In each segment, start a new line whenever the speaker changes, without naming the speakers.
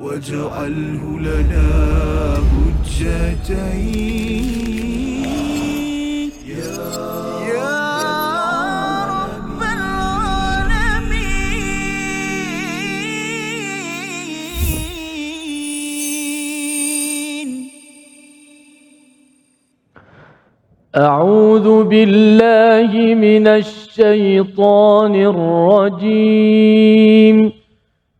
واجعله لنا هجتين يا رب العالمين.
أعوذ بالله من الشيطان الرجيم.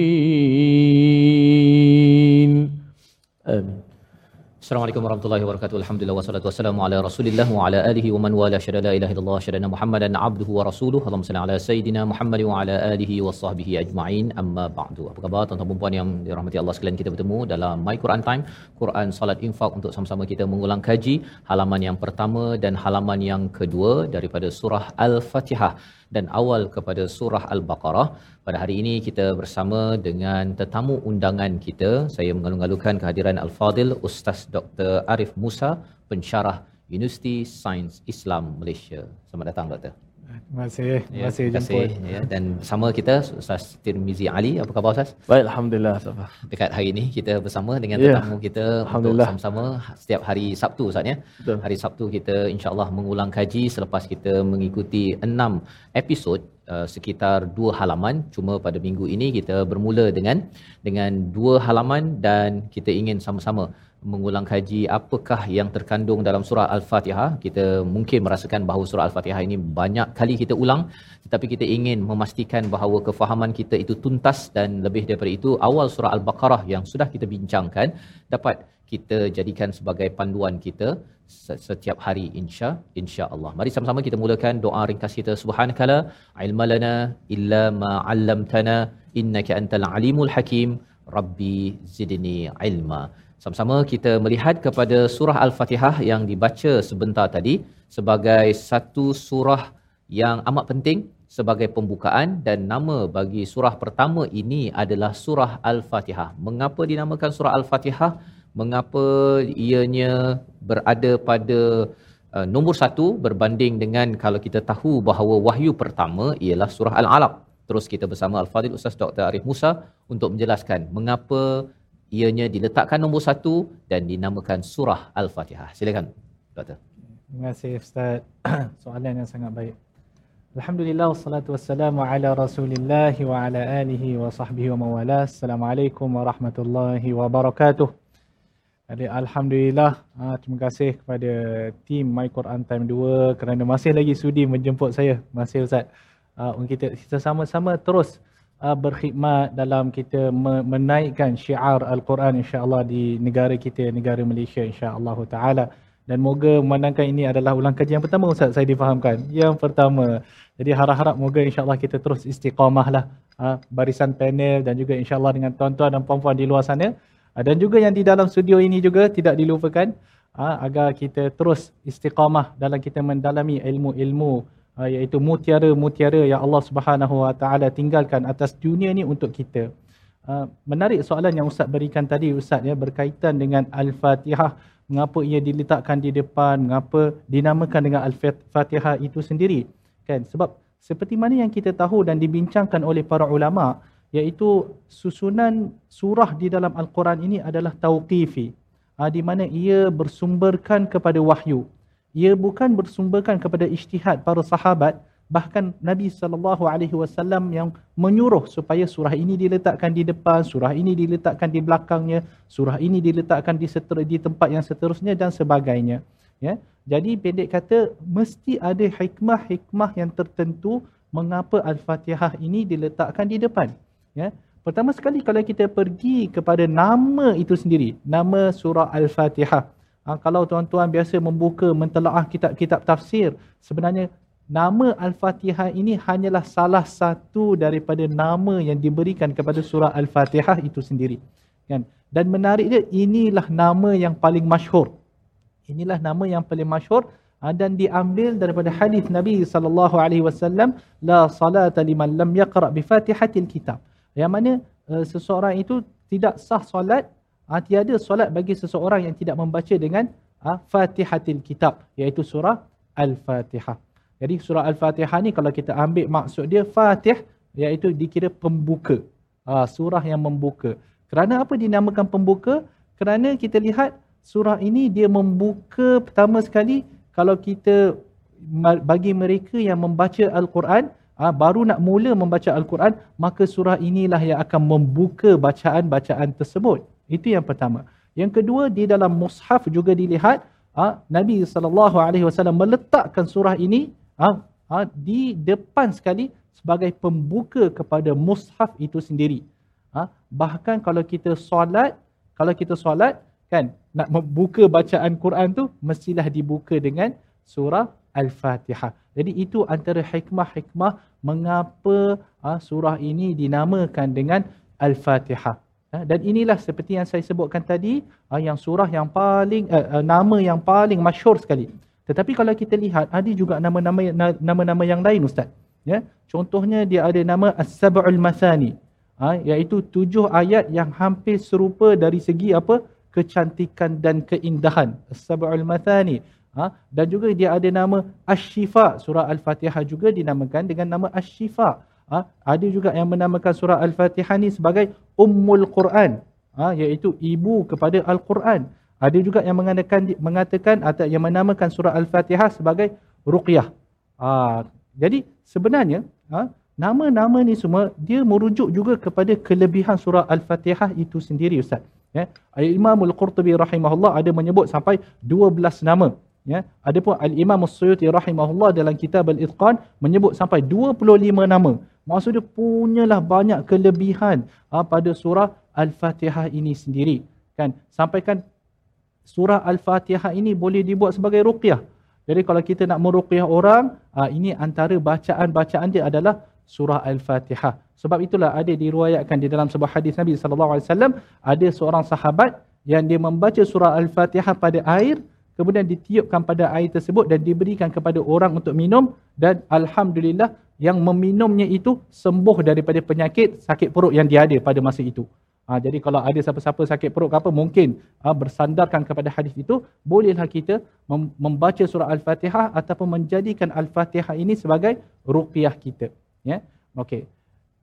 الضالين
Assalamualaikum warahmatullahi wabarakatuh. Alhamdulillah wassalatu wassalamu ala Rasulillah wa ala alihi wa man wala syada la ilaha illallah syadana Muhammadan abduhu wa rasuluhu. Allahumma salli ala sayidina Muhammad wa ala alihi wa sahbihi ajma'in. Amma ba'du. Apa khabar tuan-tuan dan puan yang dirahmati Allah sekalian kita bertemu dalam My Quran Time, Quran Salat Infak untuk sama-sama kita mengulang kaji halaman yang pertama dan halaman yang kedua daripada surah Al-Fatihah dan awal kepada surah Al-Baqarah. Pada hari ini kita bersama dengan tetamu undangan kita. Saya mengalu-alukan kehadiran Al-Fadil Ustaz Dr. Arif Musa, pensyarah Universiti Sains Islam Malaysia. Selamat datang Doktor.
Terima kasih. Terima
Ya,
kasih
terima kasih.
jemput.
Ya, dan bersama kita Ustaz Tirmizi Ali. Apa khabar Ustaz?
Baik, Alhamdulillah. Safa.
Dekat hari ini kita bersama dengan
Ya.
tetamu kita untuk sama-sama setiap hari Sabtu Ustaz ya.
Betul.
Hari Sabtu kita insya-Allah mengulang kaji selepas kita mengikuti enam episod uh, sekitar dua halaman. Cuma pada minggu ini kita bermula dengan dengan dua halaman dan kita ingin sama-sama mengulang kaji apakah yang terkandung dalam surah Al-Fatihah. Kita mungkin merasakan bahawa surah Al-Fatihah ini banyak kali kita ulang tetapi kita ingin memastikan bahawa kefahaman kita itu tuntas dan lebih daripada itu awal surah Al-Baqarah yang sudah kita bincangkan dapat kita jadikan sebagai panduan kita se- setiap hari insya insya Allah. Mari sama-sama kita mulakan doa ringkas kita subhanakala ilmalana illa ma 'allamtana innaka antal alimul hakim rabbi zidni ilma. Sama-sama kita melihat kepada surah Al-Fatihah yang dibaca sebentar tadi sebagai satu surah yang amat penting sebagai pembukaan dan nama bagi surah pertama ini adalah surah Al-Fatihah. Mengapa dinamakan surah Al-Fatihah? Mengapa ianya berada pada uh, nombor satu berbanding dengan kalau kita tahu bahawa wahyu pertama ialah surah Al-Alaq. Terus kita bersama Al-Fadhil Ustaz Dr. Arif Musa untuk menjelaskan mengapa ianya diletakkan nombor satu dan dinamakan surah Al-Fatihah. Silakan, Doktor.
Terima kasih Ustaz. Soalan yang sangat baik. Alhamdulillah wassalatu wassalamu ala Rasulillah wa ala alihi wa sahbihi wa mawala. Assalamualaikum warahmatullahi wabarakatuh. Jadi Alhamdulillah, ah, terima kasih kepada tim My Quran Time 2 kerana masih lagi sudi menjemput saya. Kasih Ustaz. Untuk kita, kita sama-sama terus ah, berkhidmat dalam kita me- menaikkan syiar Al-Quran insya-Allah di negara kita, negara Malaysia insya-Allah taala. Dan moga memandangkan ini adalah ulang kaji yang pertama Ustaz saya difahamkan. Yang pertama. Jadi harap-harap moga insya-Allah kita terus istiqamah lah ah, barisan panel dan juga insya-Allah dengan tuan-tuan dan puan-puan di luar sana Ah, dan juga yang di dalam studio ini juga tidak dilupakan ah, agar kita terus istiqamah dalam kita mendalami ilmu-ilmu ah, iaitu mutiara-mutiara yang Allah Subhanahu Wa Taala tinggalkan atas dunia ini untuk kita. Ah, menarik soalan yang Ustaz berikan tadi Ustaz ya berkaitan dengan Al-Fatihah. Mengapa ia diletakkan di depan? Mengapa dinamakan dengan Al-Fatihah itu sendiri? Kan? Sebab seperti mana yang kita tahu dan dibincangkan oleh para ulama iaitu susunan surah di dalam Al-Quran ini adalah tauqifi. Ah, di mana ia bersumberkan kepada wahyu ia bukan bersumberkan kepada ijtihad para sahabat bahkan Nabi sallallahu alaihi wasallam yang menyuruh supaya surah ini diletakkan di depan, surah ini diletakkan di belakangnya, surah ini diletakkan di seter- di tempat yang seterusnya dan sebagainya. Ya. Jadi pendek kata mesti ada hikmah-hikmah yang tertentu mengapa Al-Fatihah ini diletakkan di depan. Ya. Pertama sekali kalau kita pergi kepada nama itu sendiri, nama surah Al-Fatihah. Ha, kalau tuan-tuan biasa membuka mentelaah kitab-kitab tafsir, sebenarnya nama Al-Fatihah ini hanyalah salah satu daripada nama yang diberikan kepada surah Al-Fatihah itu sendiri. Kan? Dan menarik dia, inilah nama yang paling masyhur. Inilah nama yang paling masyhur ha, dan diambil daripada hadis Nabi sallallahu alaihi wasallam la salata liman lam yaqra bi Fatihatil Kitab. Yang mana uh, seseorang itu tidak sah solat, uh, tiada solat bagi seseorang yang tidak membaca dengan uh, Fatihatil Kitab iaitu surah Al-Fatihah. Jadi surah Al-Fatihah ni kalau kita ambil maksud dia Fatih iaitu dikira pembuka. Uh, surah yang membuka. Kerana apa dinamakan pembuka? Kerana kita lihat surah ini dia membuka pertama sekali kalau kita bagi mereka yang membaca Al-Quran ha, baru nak mula membaca Al-Quran maka surah inilah yang akan membuka bacaan-bacaan tersebut. Itu yang pertama. Yang kedua di dalam mushaf juga dilihat ha, Nabi SAW meletakkan surah ini ha, ha, di depan sekali sebagai pembuka kepada mushaf itu sendiri. Bahkan kalau kita solat, kalau kita solat kan nak membuka bacaan Quran tu mestilah dibuka dengan surah Al-Fatihah. Jadi itu antara hikmah-hikmah mengapa surah ini dinamakan dengan Al-Fatihah. Ha, dan inilah seperti yang saya sebutkan tadi, ha, yang surah yang paling uh, uh, nama yang paling masyhur sekali. Tetapi kalau kita lihat ada juga nama-nama nama-nama yang lain ustaz. Ya, contohnya dia ada nama As-Sab'ul Masani. Ha, iaitu tujuh ayat yang hampir serupa dari segi apa? kecantikan dan keindahan. As-Sab'ul Mathani. Ha? Dan juga dia ada nama Ash-Shifa. Surah Al-Fatihah juga dinamakan dengan nama Ash-Shifa. Ha? Ada juga yang menamakan surah Al-Fatihah ni sebagai Ummul Quran. Ha? Iaitu ibu kepada Al-Quran. Ada juga yang mengatakan, mengatakan atau yang menamakan surah Al-Fatihah sebagai Ruqyah. Ha? Jadi sebenarnya ha? nama-nama ni semua dia merujuk juga kepada kelebihan surah Al-Fatihah itu sendiri Ustaz. Ya. Imam Al-Qurtubi rahimahullah ada menyebut sampai 12 nama. Ya. Adapun Al-Imam As-Suyuti rahimahullah dalam kitab Al-Itqan menyebut sampai 25 nama. Maksudnya punyalah banyak kelebihan ha, pada surah Al-Fatihah ini sendiri. Kan? Sampaikan surah Al-Fatihah ini boleh dibuat sebagai ruqyah. Jadi kalau kita nak meruqyah orang, ha, ini antara bacaan-bacaan dia adalah surah Al-Fatihah. Sebab itulah ada diriwayatkan di dalam sebuah hadis Nabi wasallam ada seorang sahabat yang dia membaca surah Al-Fatihah pada air kemudian ditiupkan pada air tersebut dan diberikan kepada orang untuk minum dan alhamdulillah yang meminumnya itu sembuh daripada penyakit sakit perut yang dia ada pada masa itu. Ha, jadi kalau ada siapa-siapa sakit perut ke apa mungkin ha, bersandarkan kepada hadis itu bolehlah kita mem- membaca surah Al-Fatihah ataupun menjadikan Al-Fatihah ini sebagai ruqyah kita. Ya. Okey.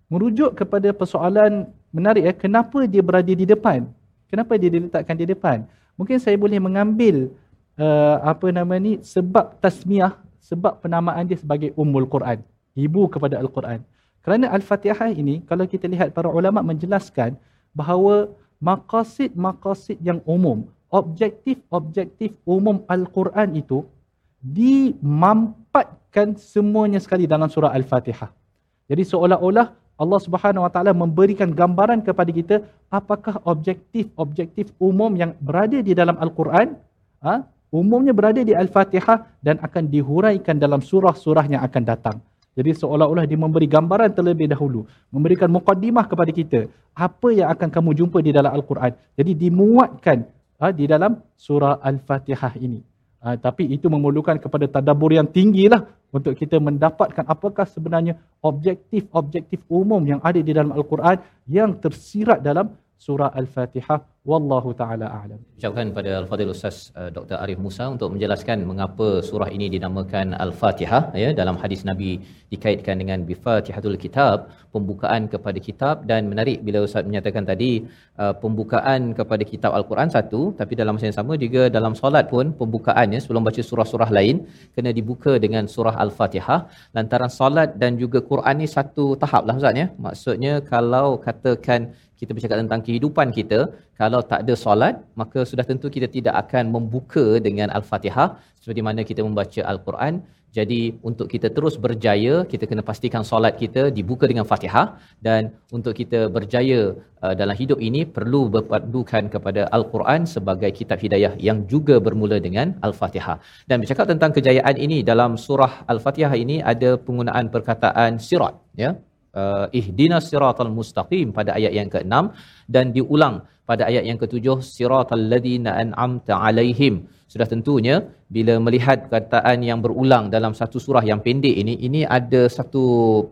Merujuk kepada persoalan menarik ya, kenapa dia berada di depan? Kenapa dia diletakkan di depan? Mungkin saya boleh mengambil uh, apa nama ni sebab tasmiah, sebab penamaan dia sebagai Ummul Quran, ibu kepada Al-Quran. Kerana Al-Fatihah ini kalau kita lihat para ulama menjelaskan bahawa maqasid-maqasid yang umum, objektif-objektif umum Al-Quran itu dimampatkan semuanya sekali dalam surah Al-Fatihah. Jadi seolah-olah Allah Subhanahu Wa Taala memberikan gambaran kepada kita apakah objektif-objektif umum yang berada di dalam Al-Quran, ha? umumnya berada di Al-Fatihah dan akan dihuraikan dalam surah-surah yang akan datang. Jadi seolah-olah dia memberi gambaran terlebih dahulu, memberikan mukaddimah kepada kita apa yang akan kamu jumpa di dalam Al-Quran. Jadi dimuatkan ha, di dalam surah Al-Fatihah ini. Ha, tapi itu memerlukan kepada tadabur yang tinggi lah untuk kita mendapatkan apakah sebenarnya objektif-objektif umum yang ada di dalam Al-Quran yang tersirat dalam surah Al-Fatihah. Wallahu taala a'lam.
ucapkan pada Al-Fadhil Ustaz uh, Dr. Arif Musa untuk menjelaskan mengapa surah ini dinamakan Al-Fatihah ya dalam hadis Nabi dikaitkan dengan bifatihatul kitab pembukaan kepada kitab dan menarik bila Ustaz menyatakan tadi uh, pembukaan kepada kitab Al-Quran satu tapi dalam masa yang sama juga dalam solat pun pembukaannya sebelum baca surah-surah lain kena dibuka dengan surah Al-Fatihah lantaran solat dan juga Quran ni satu tahap lah Ustaz ya maksudnya kalau katakan kita bercakap tentang kehidupan kita kalau tak ada solat maka sudah tentu kita tidak akan membuka dengan al-Fatihah seperti mana kita membaca al-Quran. Jadi untuk kita terus berjaya kita kena pastikan solat kita dibuka dengan Fatihah. Dan untuk kita berjaya uh, dalam hidup ini perlu berpadukan kepada al-Quran sebagai kitab hidayah yang juga bermula dengan al-Fatihah. Dan bercakap tentang kejayaan ini dalam surah al-Fatihah ini ada penggunaan perkataan sirat ya uh, ihdinas siratal mustaqim pada ayat yang ke-6 dan diulang pada ayat yang ke-7 siratal ladzina an'amta alaihim sudah tentunya bila melihat perkataan yang berulang dalam satu surah yang pendek ini ini ada satu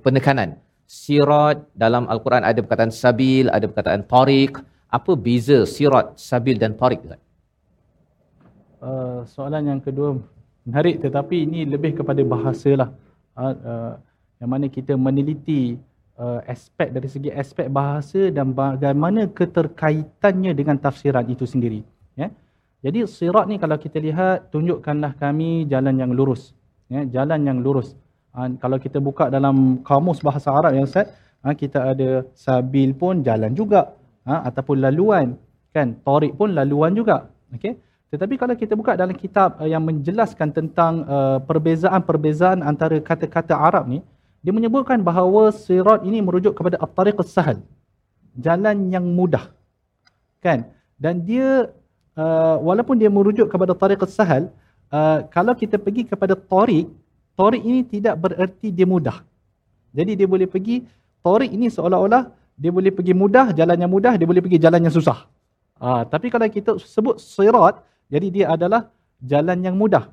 penekanan sirat dalam al-Quran ada perkataan sabil ada perkataan tariq apa beza sirat sabil dan tariq?
Uh, soalan yang kedua menarik tetapi ini lebih kepada bahasa lah. Uh, uh, yang mana kita meneliti uh, aspek dari segi aspek bahasa dan bagaimana keterkaitannya dengan tafsiran itu sendiri. Ya. Jadi sirat ni kalau kita lihat tunjukkanlah kami jalan yang lurus. Ya, jalan yang lurus. Uh, kalau kita buka dalam kamus bahasa Arab yang Ustaz, uh, kita ada sabil pun jalan juga uh, ataupun laluan kan. Tariq pun laluan juga. Okey. Tetapi kalau kita buka dalam kitab uh, yang menjelaskan tentang uh, perbezaan-perbezaan antara kata-kata Arab ni, dia menyebutkan bahawa sirat ini merujuk kepada at-tariq sahal jalan yang mudah. Kan? Dan dia uh, walaupun dia merujuk kepada tariq sahal uh, kalau kita pergi kepada tariq tariq ini tidak bererti dia mudah. Jadi dia boleh pergi tariq ini seolah-olah dia boleh pergi mudah jalan yang mudah dia boleh pergi jalan yang susah. Uh, tapi kalau kita sebut sirat jadi dia adalah jalan yang mudah.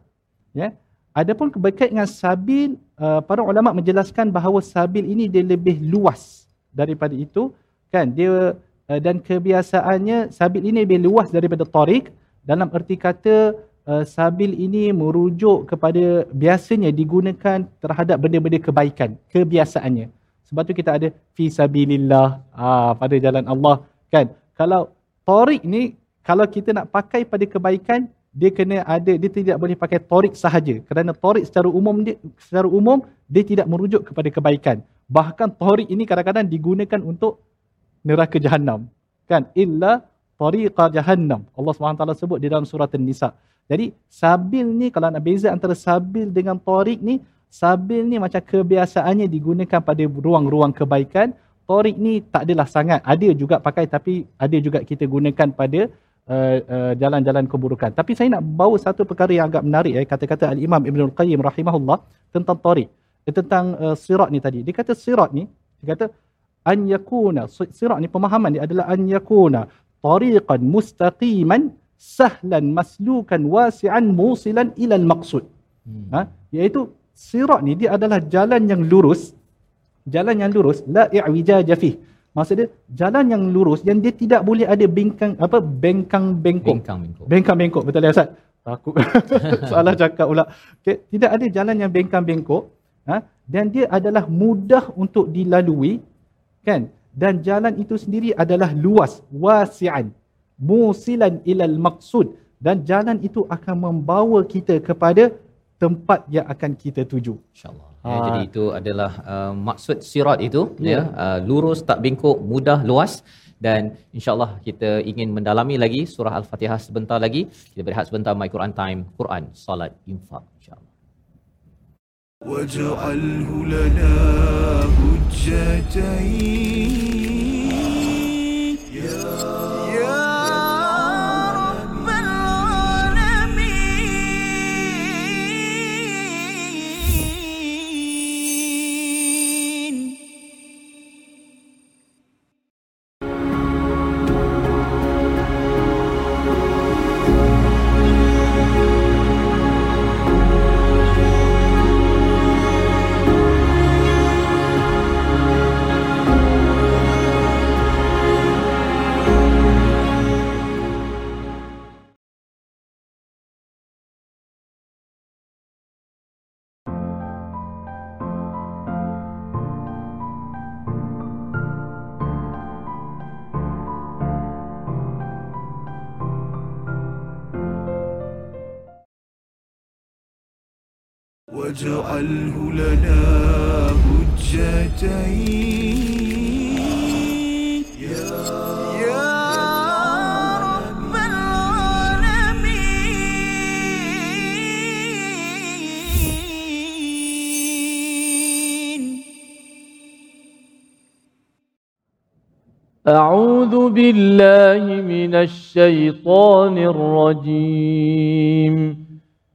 Ya? Yeah? Adapun berkait dengan sabil, uh, para ulama menjelaskan bahawa sabil ini dia lebih luas daripada itu, kan? Dia uh, dan kebiasaannya sabil ini lebih luas daripada tariq dalam erti kata uh, sabil ini merujuk kepada biasanya digunakan terhadap benda-benda kebaikan, kebiasaannya. Sebab tu kita ada fi sabilillah ah, pada jalan Allah, kan? Kalau tariq ni kalau kita nak pakai pada kebaikan dia kena ada dia tidak boleh pakai torik sahaja. Kerana torik secara umum dia secara umum dia tidak merujuk kepada kebaikan. Bahkan torik ini kadang-kadang digunakan untuk neraka jahanam kan? Illa tariqa jahannam. Allah SWT sebut di dalam surah An-Nisa. Jadi sabil ni kalau nak beza antara sabil dengan torik ni sabil ni macam kebiasaannya digunakan pada ruang-ruang kebaikan. Torik ni tak adalah sangat. Ada juga pakai tapi ada juga kita gunakan pada uh, uh, jalan-jalan keburukan. Tapi saya nak bawa satu perkara yang agak menarik ya kata-kata al-Imam Ibn Al-Qayyim rahimahullah tentang tariq eh, tentang uh, sirat ni tadi. Dia kata sirat ni dia kata an yakuna sirat ni pemahaman dia adalah an yakuna tariqan mustaqiman sahlan maslukan wasi'an musilan ila al-maqsud. Hmm. Ha iaitu sirat ni dia adalah jalan yang lurus jalan yang lurus la i'wijaja fih Maksud dia jalan yang lurus yang dia tidak boleh ada bengkang apa bengkang bengkok.
Bengkang bengkok.
Bengkang bengkok betul ya Ustaz? Takut salah cakap pula. Okay. Tidak ada jalan yang bengkang bengkok ha? dan dia adalah mudah untuk dilalui kan? Dan jalan itu sendiri adalah luas, wasi'an, musilan ilal maqsud dan jalan itu akan membawa kita kepada tempat yang akan kita tuju.
InsyaAllah. Ya, ha. jadi itu adalah uh, maksud sirat itu ya, ya uh, lurus tak bengkok mudah luas dan insyaallah kita ingin mendalami lagi surah al-Fatihah sebentar lagi kita berehat sebentar my Quran time Quran salat infak insyaallah waj'alhu lana hujjatain
واجعله لنا حجتين. يا رب العالمين.
أعوذ بالله من الشيطان الرجيم.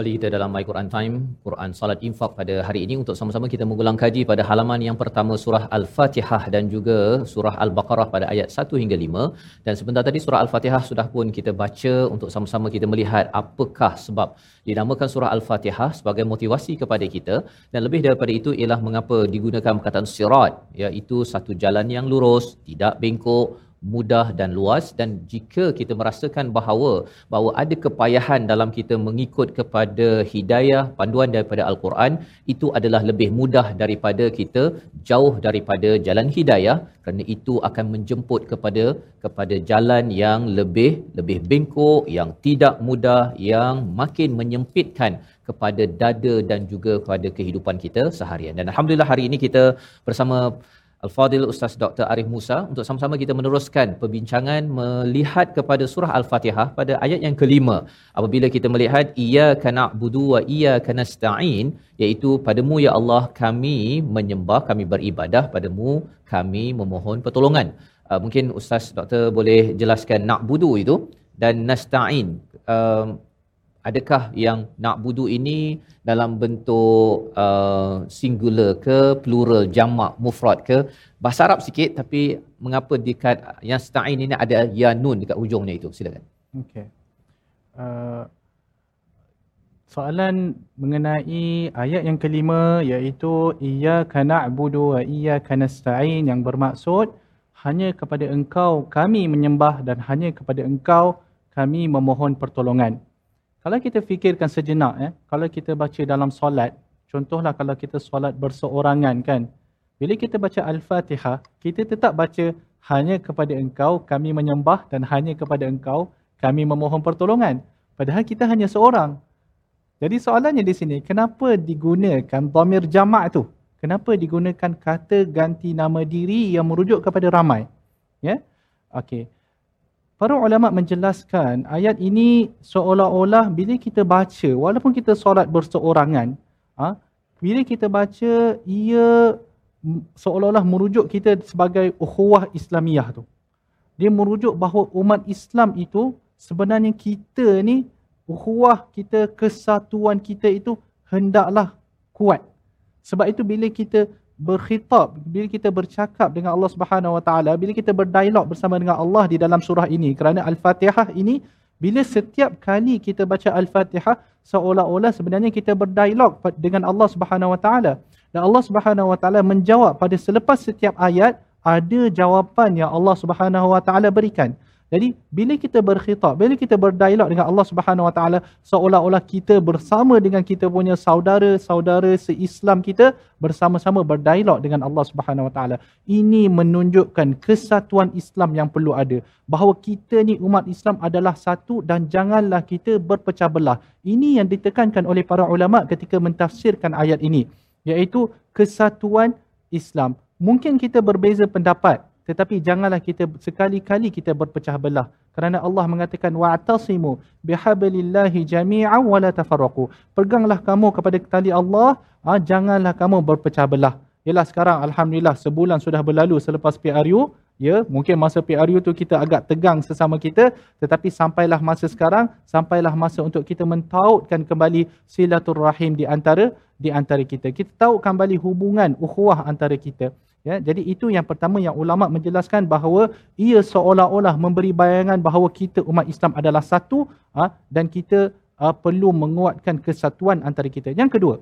Kembali kita dalam My Quran Time, Quran Salat Infak pada hari ini. Untuk sama-sama kita mengulang kaji pada halaman yang pertama surah Al-Fatihah dan juga surah Al-Baqarah pada ayat 1 hingga 5. Dan sebentar tadi surah Al-Fatihah sudah pun kita baca. Untuk sama-sama kita melihat apakah sebab dinamakan surah Al-Fatihah sebagai motivasi kepada kita. Dan lebih daripada itu ialah mengapa digunakan perkataan sirat iaitu satu jalan yang lurus, tidak bengkok, mudah dan luas. Dan jika kita merasakan bahawa bahawa ada kepayahan dalam kita mengikut kepada hidayah panduan daripada al-Quran itu adalah lebih mudah daripada kita jauh daripada jalan hidayah. Kerana itu akan menjemput kepada kepada jalan yang lebih lebih bengkok yang tidak mudah yang makin menyempitkan kepada dada dan juga kepada kehidupan kita seharian. Dan alhamdulillah hari ini kita bersama Al-Fadil Ustaz Dr. Arif Musa untuk sama-sama kita meneruskan perbincangan melihat kepada surah Al-Fatihah pada ayat yang kelima. Apabila kita melihat iyyaka na'budu wa iyyaka nasta'in iaitu padamu ya Allah kami menyembah, kami beribadah, padamu kami memohon pertolongan. Uh, mungkin Ustaz Dr. boleh jelaskan na'budu itu dan nasta'in. Uh, adakah yang nak budu ini dalam bentuk uh, singular ke plural jamak mufrad ke bahasa Arab sikit tapi mengapa dekat yang sta'in ini ada ya nun dekat hujungnya itu silakan
Okey. Uh, soalan mengenai ayat yang kelima iaitu iyyaka na'budu wa iyyaka nasta'in yang bermaksud hanya kepada engkau kami menyembah dan hanya kepada engkau kami memohon pertolongan. Kalau kita fikirkan sejenak eh, kalau kita baca dalam solat, contohlah kalau kita solat berseorangan kan. Bila kita baca Al-Fatihah, kita tetap baca hanya kepada engkau kami menyembah dan hanya kepada engkau kami memohon pertolongan. Padahal kita hanya seorang. Jadi soalannya di sini, kenapa digunakan dhamir jamak tu? Kenapa digunakan kata ganti nama diri yang merujuk kepada ramai? Ya? Okey. Para ulama menjelaskan ayat ini seolah-olah bila kita baca walaupun kita solat berseorangan, ha, bila kita baca ia seolah-olah merujuk kita sebagai ukhuwah Islamiyah tu. Dia merujuk bahawa umat Islam itu sebenarnya kita ni ukhuwah kita, kesatuan kita itu hendaklah kuat. Sebab itu bila kita berkhitab, bila kita bercakap dengan Allah Subhanahu Wa Taala, bila kita berdialog bersama dengan Allah di dalam surah ini, kerana Al-Fatihah ini bila setiap kali kita baca Al-Fatihah seolah-olah sebenarnya kita berdialog dengan Allah Subhanahu Wa Taala. Dan Allah Subhanahu Wa Taala menjawab pada selepas setiap ayat ada jawapan yang Allah Subhanahu Wa Taala berikan. Jadi bila kita berkhitab, bila kita berdialog dengan Allah Subhanahu Wa Taala seolah-olah kita bersama dengan kita punya saudara-saudara seislam kita bersama-sama berdialog dengan Allah Subhanahu Wa Taala. Ini menunjukkan kesatuan Islam yang perlu ada. Bahawa kita ni umat Islam adalah satu dan janganlah kita berpecah belah. Ini yang ditekankan oleh para ulama ketika mentafsirkan ayat ini, iaitu kesatuan Islam. Mungkin kita berbeza pendapat tetapi janganlah kita sekali-kali kita berpecah belah kerana Allah mengatakan wa'tasimu bihablillahi jami'an wa la tafarraqu. Peganglah kamu kepada tali Allah ha, janganlah kamu berpecah belah. Yalah sekarang alhamdulillah sebulan sudah berlalu selepas PRU ya mungkin masa PRU tu kita agak tegang sesama kita. Tetapi sampailah masa sekarang sampailah masa untuk kita mentautkan kembali silaturrahim di antara di antara kita. Kita tahu kembali hubungan ukhuwah antara kita ya jadi itu yang pertama yang ulama menjelaskan bahawa ia seolah-olah memberi bayangan bahawa kita umat Islam adalah satu ha, dan kita ha, perlu menguatkan kesatuan antara kita yang kedua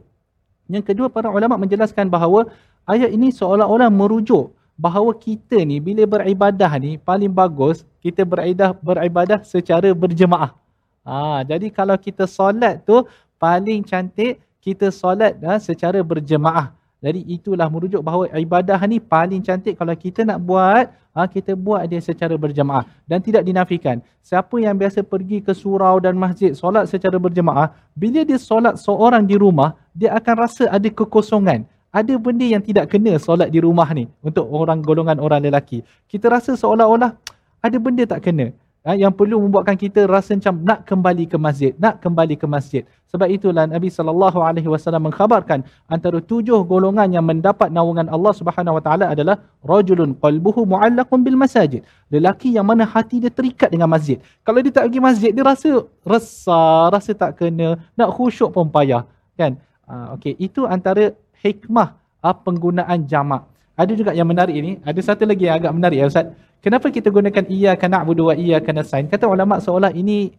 yang kedua para ulama menjelaskan bahawa ayat ini seolah-olah merujuk bahawa kita ni bila beribadah ni paling bagus kita beribadah beribadah secara berjemaah. Ha, jadi kalau kita solat tu paling cantik kita solat ha, secara berjemaah. Jadi itulah merujuk bahawa ibadah ni paling cantik kalau kita nak buat, ha, kita buat dia secara berjemaah. Dan tidak dinafikan. Siapa yang biasa pergi ke surau dan masjid solat secara berjemaah, bila dia solat seorang di rumah, dia akan rasa ada kekosongan ada benda yang tidak kena solat di rumah ni untuk orang golongan orang lelaki. Kita rasa seolah-olah ada benda tak kena. Ha, yang perlu membuatkan kita rasa macam nak kembali ke masjid, nak kembali ke masjid. Sebab itulah Nabi sallallahu alaihi wasallam mengkhabarkan antara tujuh golongan yang mendapat naungan Allah Subhanahu wa taala adalah rajulun qalbuhu muallaqun bil masajid. Lelaki yang mana hati dia terikat dengan masjid. Kalau dia tak pergi masjid dia rasa resah, rasa tak kena, nak khusyuk pun payah, kan? Ha, okey, itu antara hikmah uh, penggunaan jamak. Ada juga yang menarik ini, ada satu lagi yang agak menarik ya Ustaz. Kenapa kita gunakan iya kana abudu wa iya kana sain? Kata ulama seolah ini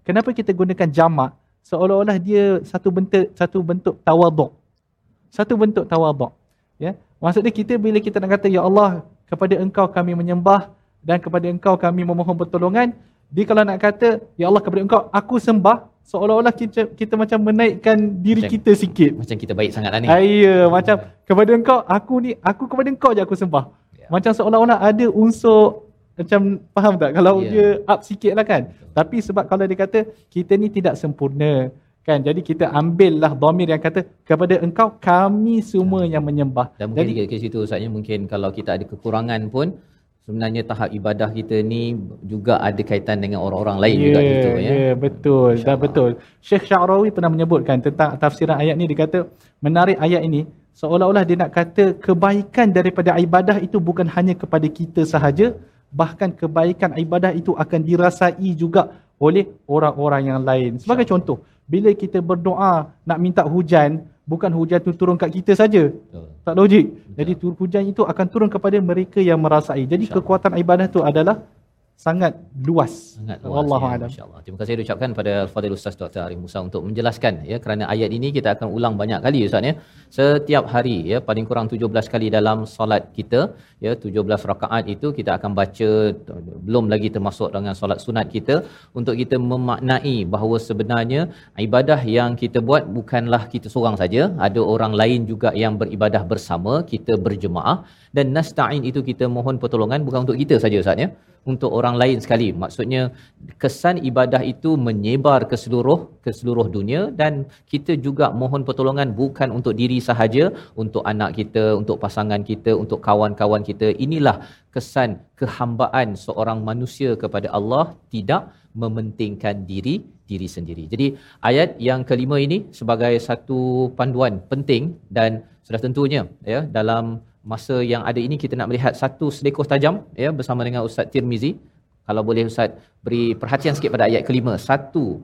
kenapa kita gunakan jamak? Seolah-olah dia satu bentuk satu bentuk tawaduk. Satu bentuk tawaduk. Ya. Maksudnya kita bila kita nak kata ya Allah kepada engkau kami menyembah dan kepada engkau kami memohon pertolongan, dia kalau nak kata ya Allah kepada engkau aku sembah seolah-olah kita, kita macam menaikkan diri macam, kita sikit.
Macam kita baik sangat lah ni.
Ah, macam kepada engkau, aku ni, aku kepada engkau je aku sembah. Macam seolah-olah ada unsur, macam faham tak? Kalau ya. dia up sikit lah kan. Betul. Tapi sebab kalau dia kata, kita ni tidak sempurna. Kan? Jadi kita ambillah domir yang kata, kepada engkau kami semua ya. yang menyembah.
Dan mungkin Jadi, ke situ Ustaznya, mungkin kalau kita ada kekurangan pun, sebenarnya tahap ibadah kita ni juga ada kaitan dengan orang-orang lain yeah, juga gitu ya.
Ya, betul. Dan betul. Syekh Syarawi pernah menyebutkan tentang tafsiran ayat ni dia kata menarik ayat ini seolah-olah dia nak kata kebaikan daripada ibadah itu bukan hanya kepada kita sahaja bahkan kebaikan ibadah itu akan dirasai juga oleh orang-orang yang lain. Sebagai contoh, bila kita berdoa nak minta hujan, bukan hujan itu turun kat kita saja. Tak logik. Betul. Jadi hujan itu akan turun kepada mereka yang merasai. Jadi kekuatan ibadah itu adalah sangat luas.
Sangat luas. Allah ya, Insya-Allah. Terima kasih ucapkan pada Fadil Ustaz Dr. Arif Musa untuk menjelaskan ya kerana ayat ini kita akan ulang banyak kali Ustaz ya. Setiap hari ya paling kurang 17 kali dalam solat kita ya 17 rakaat itu kita akan baca belum lagi termasuk dengan solat sunat kita untuk kita memaknai bahawa sebenarnya ibadah yang kita buat bukanlah kita seorang saja, ada orang lain juga yang beribadah bersama, kita berjemaah dan nasta'in itu kita mohon pertolongan bukan untuk kita saja Ustaz ya untuk orang lain sekali. Maksudnya kesan ibadah itu menyebar ke seluruh ke seluruh dunia dan kita juga mohon pertolongan bukan untuk diri sahaja, untuk anak kita, untuk pasangan kita, untuk kawan-kawan kita. Inilah kesan kehambaan seorang manusia kepada Allah tidak mementingkan diri diri sendiri. Jadi ayat yang kelima ini sebagai satu panduan penting dan sudah tentunya ya dalam masa yang ada ini kita nak melihat satu selekoh tajam ya bersama dengan Ustaz Tirmizi. Kalau boleh Ustaz beri perhatian sikit pada ayat kelima. Satu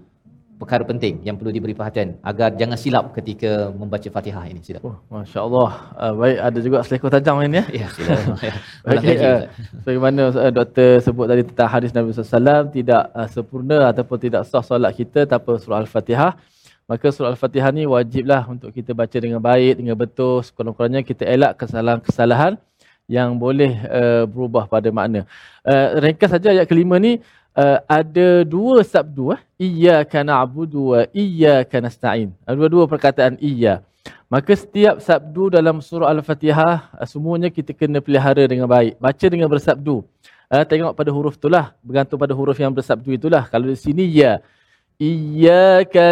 perkara penting yang perlu diberi perhatian agar jangan silap ketika membaca Fatihah ini. Sila.
Oh, Masya Allah. Uh, baik, ada juga selekoh tajam ini ya. Ya, sila. okay, uh, sebagaimana uh, doktor sebut tadi tentang hadis Nabi SAW, tidak uh, sempurna ataupun tidak sah solat kita tanpa surah Al-Fatihah. Maka surah Al-Fatihah ni wajiblah untuk kita baca dengan baik, dengan betul. Sekurang-kurangnya kita elak kesalahan-kesalahan yang boleh uh, berubah pada makna. Uh, ringkas saja ayat kelima ni, uh, ada dua sabdu. Eh? Iyaka na'budu wa iyaka nasta'in. Dua-dua perkataan iya. Maka setiap sabdu dalam surah Al-Fatihah, semuanya kita kena pelihara dengan baik. Baca dengan bersabdu. Uh, tengok pada huruf itulah. Bergantung pada huruf yang bersabdu itulah. Kalau di sini, ya.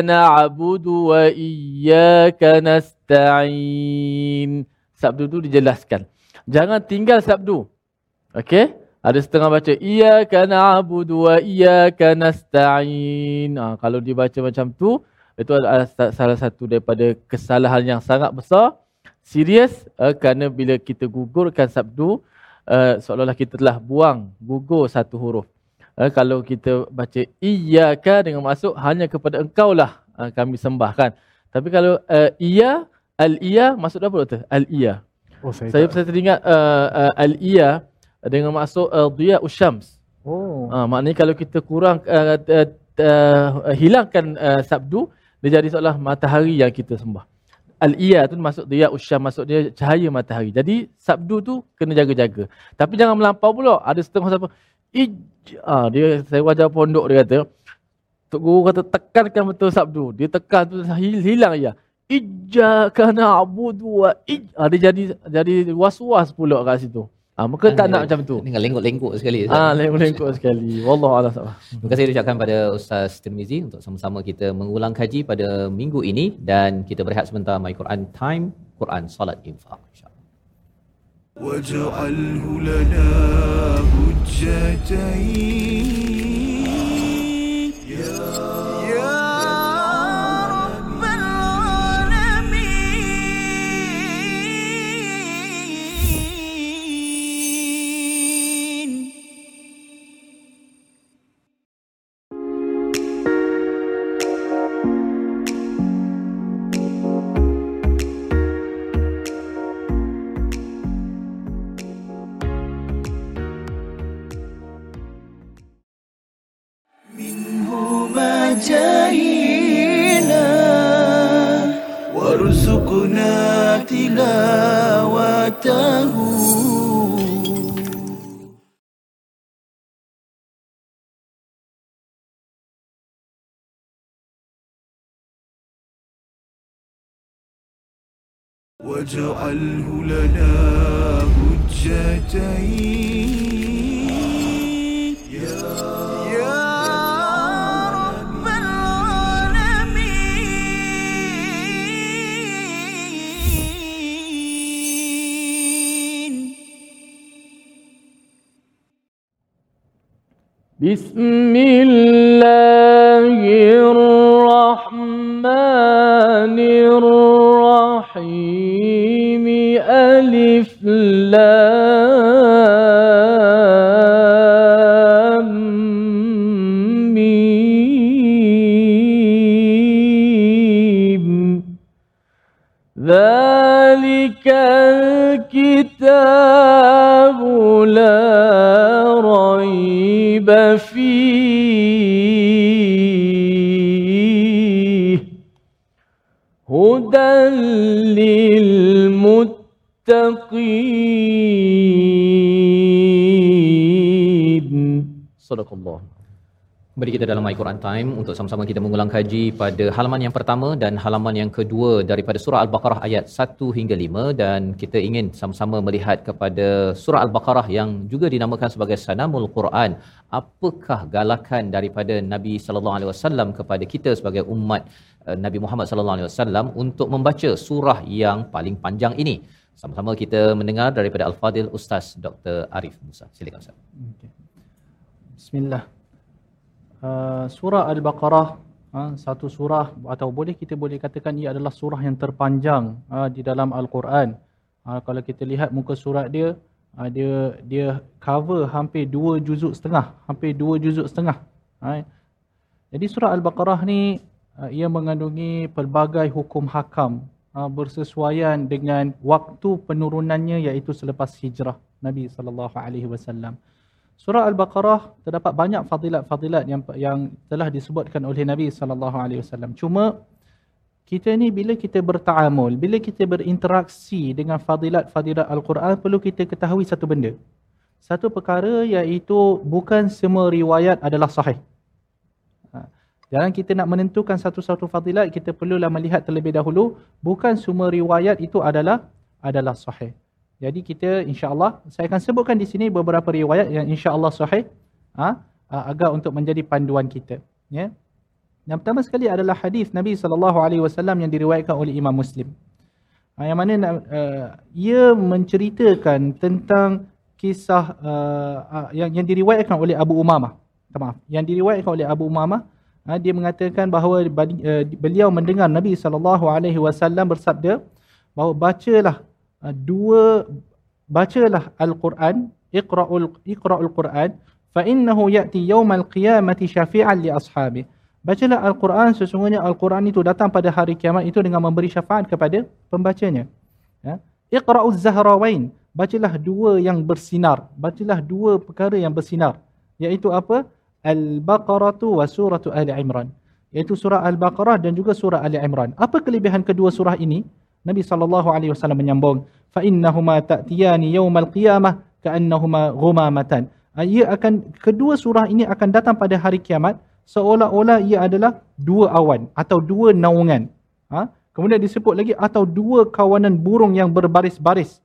Na'budu wa iyyaka nasta'in. Sabdu tu dijelaskan. Jangan tinggal sabdu. Okey? Ada setengah baca iyyaka na'budu wa iyyaka nasta'in. Ha, kalau dibaca macam tu, itu adalah salah satu daripada kesalahan yang sangat besar. Serius uh, kerana bila kita gugurkan sabdu, uh, seolah-olah kita telah buang, gugur satu huruf. Uh, kalau kita baca iyyaka dengan maksud hanya kepada engkau lah uh, kami sembahkan. Tapi kalau uh, iya, al-iya maksud apa doktor? Al-iya. Oh, saya, saya, saya teringat uh, uh, al-iya dengan maksud uh, dia usyams. Oh. Uh, maknanya kalau kita kurang uh, uh, uh, hilangkan uh, sabdu, dia jadi seolah matahari yang kita sembah. Al-iya tu masuk dia usyam masuk dia cahaya matahari. Jadi sabdu tu kena jaga-jaga. Tapi jangan melampau pula. Ada setengah siapa ij ah dia saya wajar pondok dia kata Tok guru kata tekankan betul sabdu. Dia tekan tu hilang ya. Iyyaka na'budu wa ij ah dia jadi jadi was-was pula kat situ. Ah, maka tak nak macam tu.
Dengan lenggok-lenggok sekali.
Ah, lenggok-lenggok sekali. Wallahu a'lam.
Terima kasih ucapkan pada Ustaz Tirmizi untuk sama-sama kita mengulang kaji pada minggu ini dan kita berehat sebentar My Quran Time, Quran Salat Infaq.
واجعله لنا حجتين واجعله لنا حجتين. يا رب العالمين.
بسم
Kembali kita dalam Al-Quran Time untuk sama-sama kita mengulang kaji pada halaman yang pertama dan halaman yang kedua daripada surah Al-Baqarah ayat 1 hingga 5 dan kita ingin sama-sama melihat kepada surah Al-Baqarah yang juga dinamakan sebagai Sanamul Quran. Apakah galakan daripada Nabi sallallahu alaihi wasallam kepada kita sebagai umat eh, Nabi Muhammad sallallahu alaihi wasallam untuk membaca surah yang paling panjang ini? Sama-sama kita mendengar daripada Al-Fadil Ustaz Dr. Arif Musa. Silakan Ustaz. Okay.
Uh, surah Al-Baqarah uh, satu surah atau boleh kita boleh katakan ia adalah surah yang terpanjang uh, di dalam Al-Quran. Uh, kalau kita lihat muka surat dia uh, dia dia cover hampir dua juzuk setengah, hampir dua juzuk setengah. Uh, jadi surah Al-Baqarah ni uh, ia mengandungi pelbagai hukum hakam uh, bersesuaian dengan waktu penurunannya iaitu selepas hijrah Nabi sallallahu alaihi wasallam. Surah Al-Baqarah terdapat banyak fadilat-fadilat yang yang telah disebutkan oleh Nabi sallallahu alaihi wasallam. Cuma kita ni bila kita bertaamul, bila kita berinteraksi dengan fadilat-fadilat Al-Quran perlu kita ketahui satu benda. Satu perkara iaitu bukan semua riwayat adalah sahih. Dalam kita nak menentukan satu-satu fadilat, kita perlulah melihat terlebih dahulu, bukan semua riwayat itu adalah adalah sahih. Jadi kita insya-Allah saya akan sebutkan di sini beberapa riwayat yang insya-Allah sahih ha, agar untuk menjadi panduan kita, ya. Yang pertama sekali adalah hadis Nabi sallallahu alaihi wasallam yang diriwayatkan oleh Imam Muslim. Ha, yang mana uh, ia menceritakan tentang kisah uh, uh, yang yang diriwayatkan oleh Abu Umamah. Maaf, yang diriwayatkan oleh Abu Umamah uh, dia mengatakan bahawa uh, beliau mendengar Nabi sallallahu alaihi wasallam bersabda bahawa bacalah dua bacalah al-Quran iqra'ul iqra'ul Quran fa innahu ya'ti yaumal qiyamati syafi'an li ashabi. Bacalah al-Quran sesungguhnya al-Quran itu datang pada hari kiamat itu dengan memberi syafaat kepada pembacanya. Ya. Iqra'uz zahrawain bacalah dua yang bersinar. Bacalah dua perkara yang bersinar. Iaitu apa? Al-baqarah wa surah ali imran. Iaitu surah al-baqarah dan juga surah ali imran. Apa kelebihan kedua surah ini Nabi sallallahu alaihi wasallam menyambung fa innahuma ta'tiyani yaumal qiyamah ka'annahuma ghumamatan ah, ia akan kedua surah ini akan datang pada hari kiamat seolah-olah ia adalah dua awan atau dua naungan ha? kemudian disebut lagi atau dua kawanan burung yang berbaris-baris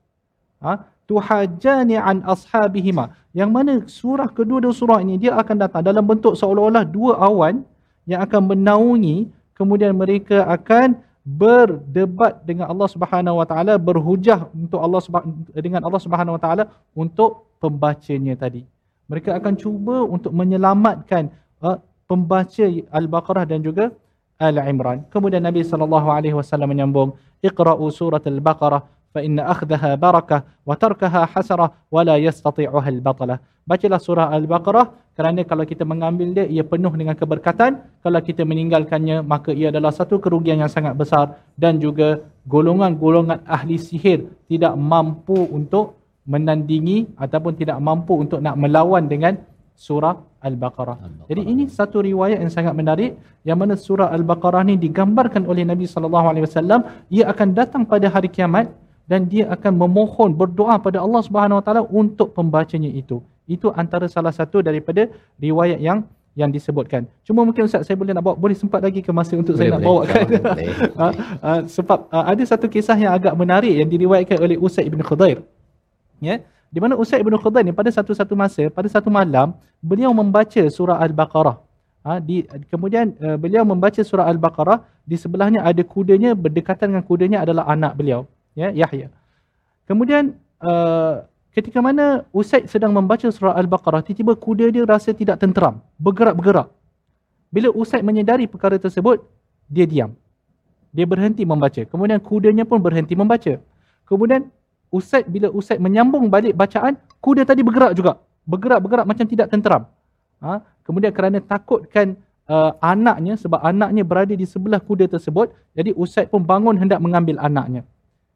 ha? tuhajani an ashabihima yang mana surah kedua-dua surah ini dia akan datang dalam bentuk seolah-olah dua awan yang akan menaungi kemudian mereka akan berdebat dengan Allah Subhanahu Wa Taala berhujah untuk Allah dengan Allah Subhanahu Wa Taala untuk pembacanya tadi. Mereka akan cuba untuk menyelamatkan uh, pembaca Al-Baqarah dan juga Al-Imran. Kemudian Nabi sallallahu alaihi wasallam menyambung, "Iqra'u surat Al-Baqarah fa inna akhdaha barakah wa tarkaha hasarah wa la yastati'uha al-batalah." Bacalah surah Al-Baqarah kerana kalau kita mengambil dia ia penuh dengan keberkatan, kalau kita meninggalkannya maka ia adalah satu kerugian yang sangat besar dan juga golongan-golongan ahli sihir tidak mampu untuk menandingi ataupun tidak mampu untuk nak melawan dengan surah Al-Baqarah. Jadi ini satu riwayat yang sangat menarik yang mana surah Al-Baqarah ni digambarkan oleh Nabi sallallahu alaihi wasallam ia akan datang pada hari kiamat dan dia akan memohon berdoa pada Allah Subhanahu wa taala untuk pembacanya itu. Itu antara salah satu daripada riwayat yang yang disebutkan. Cuma mungkin Ustaz saya boleh nak bawa boleh sempat lagi ke masa untuk boleh, saya nak kan. uh, uh, sebab uh, ada satu kisah yang agak menarik yang diriwayatkan oleh Usaid bin Khudair. Ya. Yeah? Di mana Usaid bin Khudair ni pada satu-satu masa, pada satu malam, beliau membaca surah Al-Baqarah. Ha, di, kemudian uh, beliau membaca surah Al-Baqarah, di sebelahnya ada kudanya, berdekatan dengan kudanya adalah anak beliau, ya, Yahya. Kemudian uh, ketika mana Usaid sedang membaca surah Al-Baqarah, tiba-tiba kuda dia rasa tidak tenteram, bergerak-bergerak. Bila Usaid menyedari perkara tersebut, dia diam. Dia berhenti membaca. Kemudian kudanya pun berhenti membaca. Kemudian Usaid bila Usaid menyambung balik bacaan, kuda tadi bergerak juga. Bergerak-bergerak macam tidak tenteram. Ha? Kemudian kerana takutkan uh, anaknya sebab anaknya berada di sebelah kuda tersebut, jadi Usaid pun bangun hendak mengambil anaknya.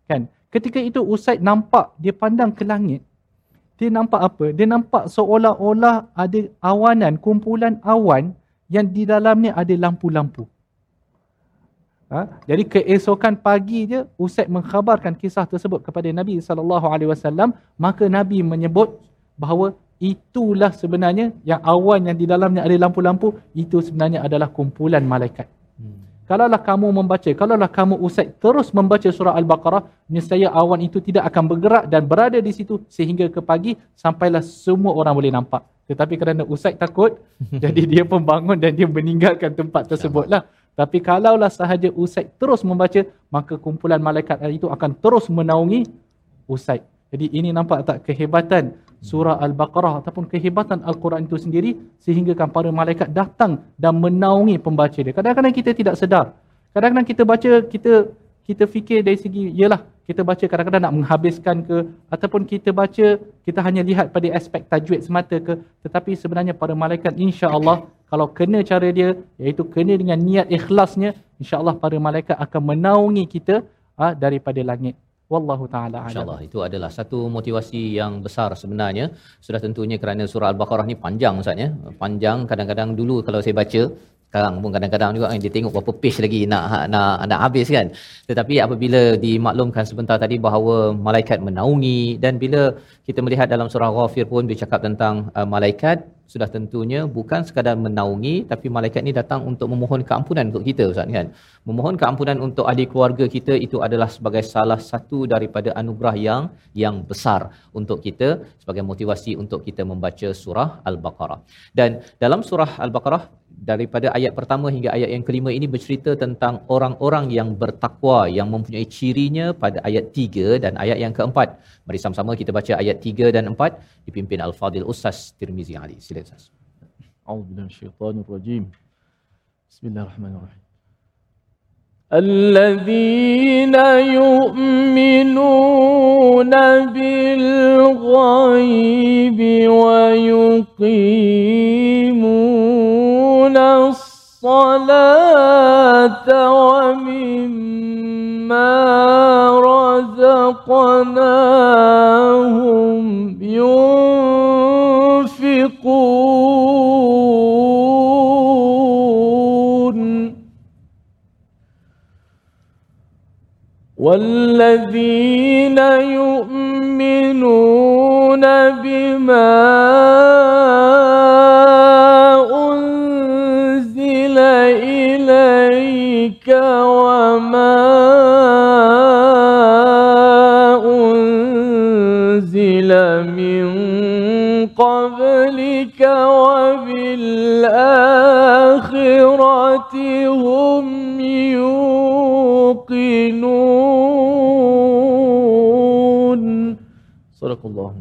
Kan? Ketika itu Usaid nampak dia pandang ke langit. Dia nampak apa? Dia nampak seolah-olah ada awanan, kumpulan awan yang di dalamnya ada lampu-lampu. Ha? Jadi keesokan pagi je Usaid mengkhabarkan kisah tersebut kepada Nabi sallallahu alaihi wasallam, maka Nabi menyebut bahawa itulah sebenarnya yang awan yang di dalamnya ada lampu-lampu itu sebenarnya adalah kumpulan malaikat. Hmm. Kalaulah kamu membaca, kalaulah kamu Usaid terus membaca surah Al-Baqarah, nescaya awan itu tidak akan bergerak dan berada di situ sehingga ke pagi sampailah semua orang boleh nampak. Tetapi kerana Usaid takut, jadi dia pun bangun dan dia meninggalkan tempat tersebutlah. Tapi kalaulah sahaja Usaid terus membaca, maka kumpulan malaikat itu akan terus menaungi Usaid. Jadi ini nampak tak kehebatan surah Al-Baqarah ataupun kehebatan Al-Quran itu sendiri sehingga kan para malaikat datang dan menaungi pembaca dia. Kadang-kadang kita tidak sedar. Kadang-kadang kita baca, kita kita fikir dari segi, yalah kita baca kadang-kadang nak menghabiskan ke ataupun kita baca, kita hanya lihat pada aspek tajwid semata ke tetapi sebenarnya para malaikat insya-Allah kalau kena cara dia iaitu kena dengan niat ikhlasnya insya-Allah para malaikat akan menaungi kita ha, daripada langit wallahu taala
insyaallah itu adalah satu motivasi yang besar sebenarnya. Sudah tentunya kerana surah al-baqarah ni panjang ustaz ya. Panjang kadang-kadang dulu kalau saya baca sekarang pun kadang-kadang juga dia tengok berapa page lagi nak nak nak habis kan tetapi apabila dimaklumkan sebentar tadi bahawa malaikat menaungi dan bila kita melihat dalam surah ghafir pun dia cakap tentang uh, malaikat sudah tentunya bukan sekadar menaungi tapi malaikat ni datang untuk memohon keampunan untuk kita Ustaz kan. Memohon keampunan untuk ahli keluarga kita itu adalah sebagai salah satu daripada anugerah yang yang besar untuk kita sebagai motivasi untuk kita membaca surah Al-Baqarah. Dan dalam surah Al-Baqarah daripada ayat pertama hingga ayat yang kelima ini bercerita tentang orang-orang yang bertakwa yang mempunyai cirinya pada ayat tiga dan ayat yang keempat. Mari sama-sama kita baca ayat tiga dan empat dipimpin Al-Fadil Ustaz Tirmizi Ali. Sila Ustaz.
أعوذ بالله من الشيطان الرجيم بسم الله الرحمن الرحيم الذين يؤمنون بالغيب ويقيمون الصلاة ومما رزقناهم ينفقون. والذين يؤمنون بما إليك وما أنزل من قبلك وبالآخرة هم يوقنون. صدق الله.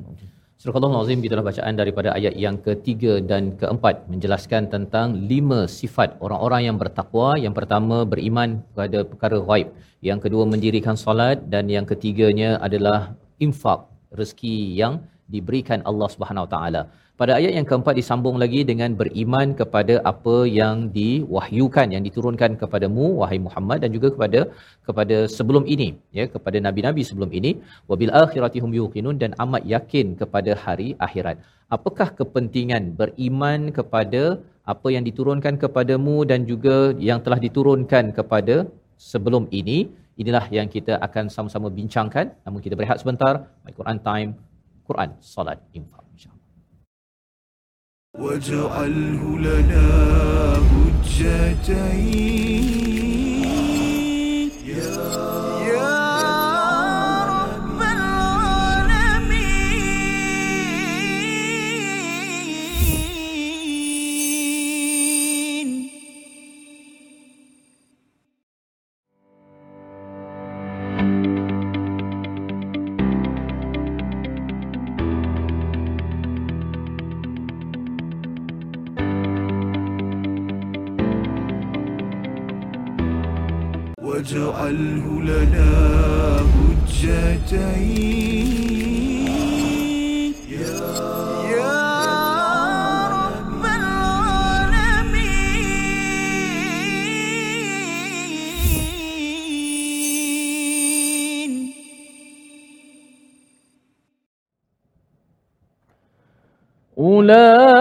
Surah Al-Azim itulah bacaan daripada ayat yang ketiga dan keempat menjelaskan tentang lima sifat orang-orang yang bertakwa. Yang pertama beriman kepada perkara ghaib. Yang kedua mendirikan solat dan yang ketiganya adalah infak rezeki yang diberikan Allah Subhanahu Wa Taala. Pada ayat yang keempat disambung lagi dengan beriman kepada apa yang diwahyukan yang diturunkan kepadamu wahai Muhammad dan juga kepada kepada sebelum ini ya kepada nabi-nabi sebelum ini wabil akhiratihum yuqinun dan amat yakin kepada hari akhirat. Apakah kepentingan beriman kepada apa yang diturunkan kepadamu dan juga yang telah diturunkan kepada sebelum ini? Inilah yang kita akan sama-sama bincangkan. Namun kita berehat sebentar. My Quran Time, Quran, Salat, Infak.
واجعله لنا حجتين
أولئك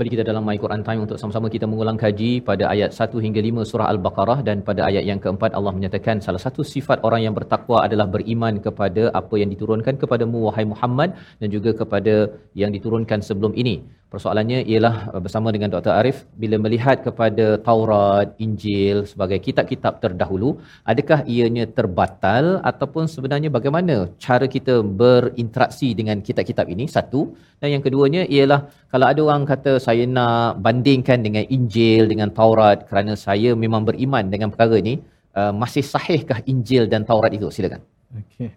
Kembali kita dalam My Quran Time untuk sama-sama kita mengulang kaji pada ayat 1 hingga 5 surah Al-Baqarah dan pada ayat yang keempat Allah menyatakan salah satu sifat orang yang bertakwa adalah beriman kepada apa yang diturunkan kepadamu wahai Muhammad dan juga kepada yang diturunkan sebelum ini. Persoalannya ialah uh, bersama dengan Dr. Arif bila melihat kepada Taurat, Injil sebagai kitab-kitab terdahulu, adakah ianya terbatal ataupun sebenarnya bagaimana cara kita berinteraksi dengan kitab-kitab ini? Satu. Dan yang keduanya ialah kalau ada orang kata saya nak bandingkan dengan Injil dengan Taurat kerana saya memang beriman dengan perkara ini, uh, masih sahihkah Injil dan Taurat itu? Silakan.
Okey.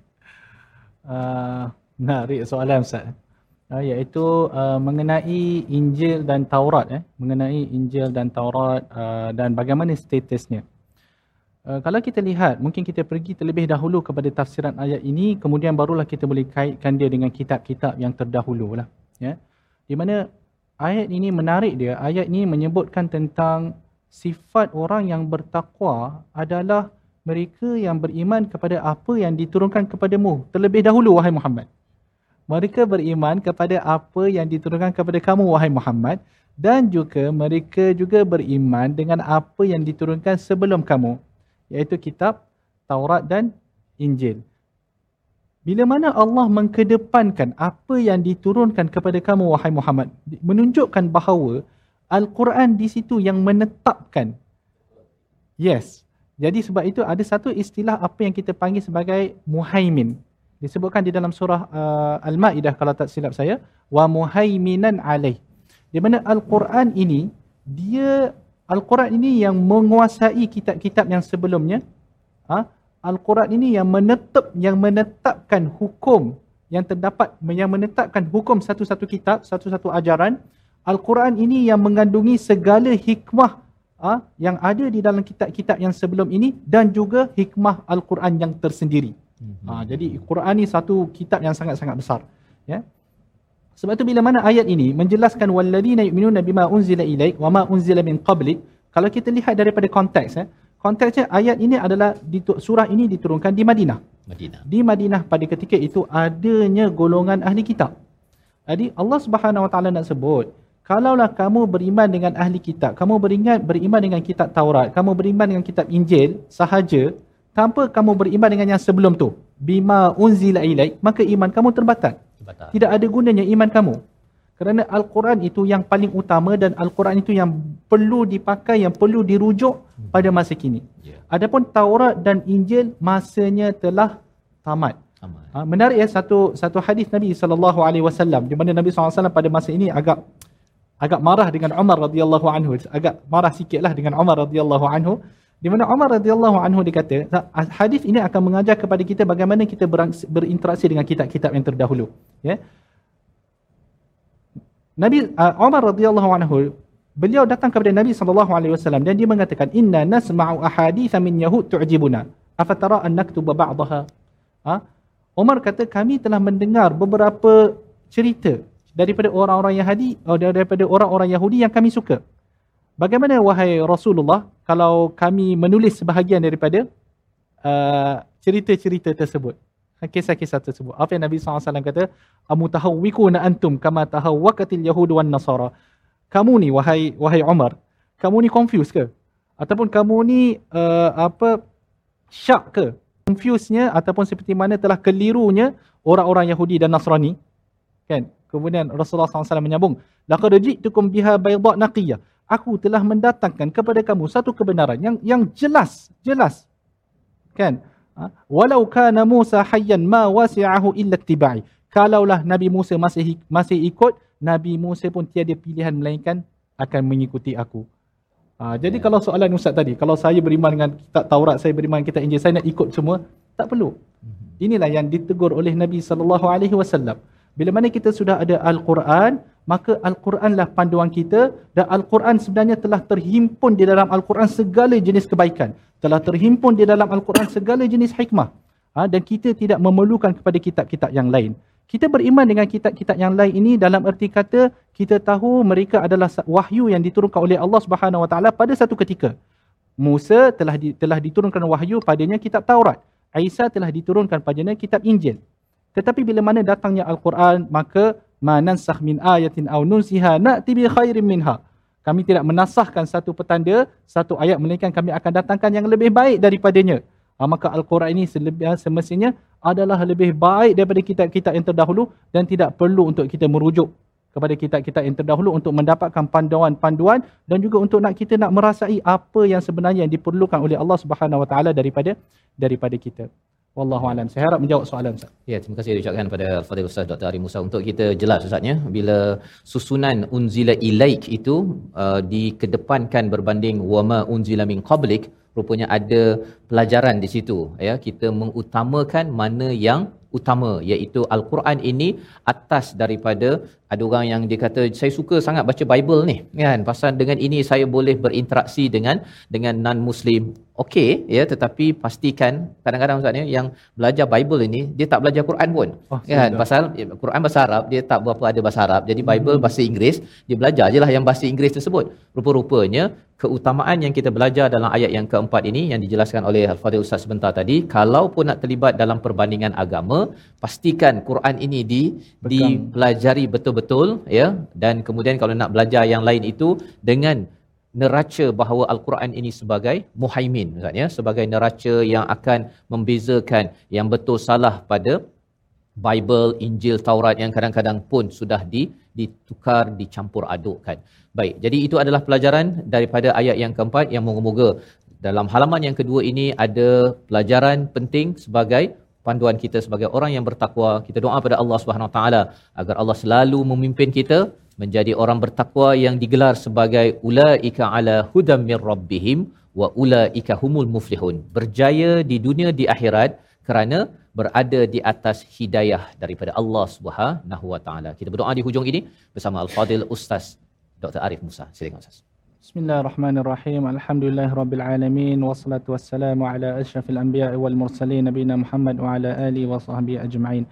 Uh, menarik soalan Ustaz. Uh, iaitu uh, mengenai Injil dan Taurat eh mengenai Injil dan Taurat uh, dan bagaimana statusnya. Uh, kalau kita lihat mungkin kita pergi terlebih dahulu kepada tafsiran ayat ini kemudian barulah kita boleh kaitkan dia dengan kitab-kitab yang terdahulu lah ya. Di mana ayat ini menarik dia ayat ini menyebutkan tentang sifat orang yang bertakwa adalah mereka yang beriman kepada apa yang diturunkan kepadamu terlebih dahulu wahai Muhammad. Mereka beriman kepada apa yang diturunkan kepada kamu wahai Muhammad. Dan juga mereka juga beriman dengan apa yang diturunkan sebelum kamu iaitu kitab Taurat dan Injil. Bila mana Allah mengkedepankan apa yang diturunkan kepada kamu wahai Muhammad menunjukkan bahawa Al-Quran di situ yang menetapkan. Yes. Jadi sebab itu ada satu istilah apa yang kita panggil sebagai muhaimin disebutkan di dalam surah uh, Al-Maidah kalau tak silap saya wa muhaiminan alaih di mana Al-Quran ini dia Al-Quran ini yang menguasai kitab-kitab yang sebelumnya ha? Al-Quran ini yang menetap yang menetapkan hukum yang terdapat yang menetapkan hukum satu-satu kitab, satu-satu ajaran. Al-Quran ini yang mengandungi segala hikmah ha, yang ada di dalam kitab-kitab yang sebelum ini dan juga hikmah Al-Quran yang tersendiri. Mm-hmm. Ha, jadi Quran ini satu kitab yang sangat-sangat besar. Ya. Sebab itu bila mana ayat ini menjelaskan walladzina yu'minuna bima unzila ilaik wa ma unzila min qablik, kalau kita lihat daripada konteks eh, konteksnya ayat ini adalah surah ini diturunkan di Madinah. Madinah. Di Madinah pada ketika itu adanya golongan ahli kitab. Jadi Allah Subhanahu Wa Taala nak sebut, kalaulah kamu beriman dengan ahli kitab, kamu beringat beriman dengan kitab Taurat, kamu beriman dengan kitab Injil sahaja tanpa kamu beriman dengan yang sebelum tu, bima unzila ilaik, maka iman kamu terbatal. Tidak ada gunanya iman kamu. Kerana Al-Quran itu yang paling utama dan Al-Quran itu yang perlu dipakai, yang perlu dirujuk pada masa kini. Yeah. Adapun Taurat dan Injil masanya telah tamat. Ha, menarik ya satu satu hadis Nabi sallallahu alaihi wasallam di mana Nabi SAW pada masa ini agak agak marah dengan Umar radhiyallahu anhu, agak marah sikitlah dengan Umar radhiyallahu anhu di mana Umar radhiyallahu anhu dikata hadis ini akan mengajar kepada kita bagaimana kita berinteraksi dengan kitab-kitab yang terdahulu. Ya. Nabi uh, Umar radhiyallahu anhu beliau datang kepada Nabi sallallahu alaihi wasallam dan dia mengatakan inna nasma'u ahaditha min yahud tu'jibuna. Afatara an naktuba ba'daha. Ha? Umar kata kami telah mendengar beberapa cerita daripada orang-orang Yahudi oh, daripada orang-orang Yahudi yang kami suka bagaimana wahai Rasulullah kalau kami menulis sebahagian daripada uh, cerita-cerita tersebut kisah-kisah tersebut. Apa yang Nabi SAW kata? Amutahawwikuna antum kama tahawwakatil yahud wan nasara. Kamu ni wahai wahai Umar, kamu ni confused ke? Ataupun kamu ni uh, apa syak ke? Confuse-nya ataupun seperti mana telah kelirunya orang-orang Yahudi dan Nasrani. Kan? Kemudian Rasulullah SAW menyambung, laqad ji'tukum biha bayda naqiyah. Aku telah mendatangkan kepada kamu satu kebenaran yang yang jelas, jelas. Kan? Ha? walau kana Musa hayyan ma wasi'ahu illa tibai kalaulah Nabi Musa masih masih ikut Nabi Musa pun tiada pilihan melainkan akan mengikuti aku ha, jadi ya. kalau soalan Ustaz tadi kalau saya beriman dengan kitab Taurat saya beriman dengan kitab Injil saya nak ikut semua tak perlu mhm. inilah yang ditegur oleh Nabi sallallahu alaihi wasallam bila mana kita sudah ada Al-Quran, maka Al-Quranlah panduan kita dan Al-Quran sebenarnya telah terhimpun di dalam Al-Quran segala jenis kebaikan. Telah terhimpun di dalam Al-Quran segala jenis hikmah. Ha, dan kita tidak memerlukan kepada kitab-kitab yang lain. Kita beriman dengan kitab-kitab yang lain ini dalam erti kata kita tahu mereka adalah wahyu yang diturunkan oleh Allah Subhanahu Wa Taala pada satu ketika. Musa telah di, telah diturunkan wahyu padanya kitab Taurat. Isa telah diturunkan padanya kitab Injil. Tetapi bila mana datangnya Al-Quran, maka manansakh min ayatin aw nunsiha na'ti bi khairin minha. Kami tidak menasahkan satu petanda, satu ayat melainkan kami akan datangkan yang lebih baik daripadanya. Ha, maka Al-Quran ini selebih, semestinya adalah lebih baik daripada kitab-kitab yang terdahulu dan tidak perlu untuk kita merujuk kepada kitab-kitab yang terdahulu untuk mendapatkan panduan-panduan dan juga untuk nak kita nak merasai apa yang sebenarnya yang diperlukan oleh Allah Subhanahu Wa Taala daripada daripada kita. Wallahu alam. Saya harap menjawab soalan Ustaz.
Ya, terima kasih diucapkan pada Fadil Ustaz Dr. Ari Musa untuk kita jelas Ustaznya bila susunan unzila ilaik itu uh, dikedepankan berbanding wama unzila min qablik rupanya ada pelajaran di situ ya kita mengutamakan mana yang utama iaitu al-Quran ini atas daripada ada orang yang dia kata saya suka sangat baca Bible ni kan pasal dengan ini saya boleh berinteraksi dengan dengan non muslim okey ya tetapi pastikan kadang-kadang ustaz ni yang belajar Bible ini dia tak belajar Quran pun. Oh, kan pasal ya, Quran bahasa Arab dia tak berapa ada bahasa Arab. Jadi Bible hmm. bahasa Inggeris dia belajar je lah yang bahasa Inggeris tersebut. Rupa-rupanya keutamaan yang kita belajar dalam ayat yang keempat ini yang dijelaskan oleh Al-Fadhil Ustaz sebentar tadi kalau pun nak terlibat dalam perbandingan agama pastikan Quran ini di Bekam. dipelajari betul-betul ya. Dan kemudian kalau nak belajar yang lain itu dengan neraca bahawa al-Quran ini sebagai muhaimin Ustaz ya sebagai neraca yang akan membezakan yang betul salah pada Bible, Injil, Taurat yang kadang-kadang pun sudah di ditukar, dicampur adukkan. Baik, jadi itu adalah pelajaran daripada ayat yang keempat yang moga-moga dalam halaman yang kedua ini ada pelajaran penting sebagai panduan kita sebagai orang yang bertakwa. Kita doa pada Allah Subhanahu Wa Taala agar Allah selalu memimpin kita menjadi orang bertakwa yang digelar sebagai ulaika ala hudam mir rabbihim wa ulaika humul muflihun. Berjaya di dunia di akhirat kerana berada di atas hidayah daripada Allah Subhanahu Wa Taala. Kita berdoa di hujung ini bersama Al-Fadil Ustaz Dr. Arif Musa. Silakan Ustaz.
Bismillahirrahmanirrahim. Alhamdulillahirabbil wassalatu wassalamu ala asyrafil anbiya'i wal mursalin nabiyina Muhammad wa ala alihi wa sahbihi ajma'in.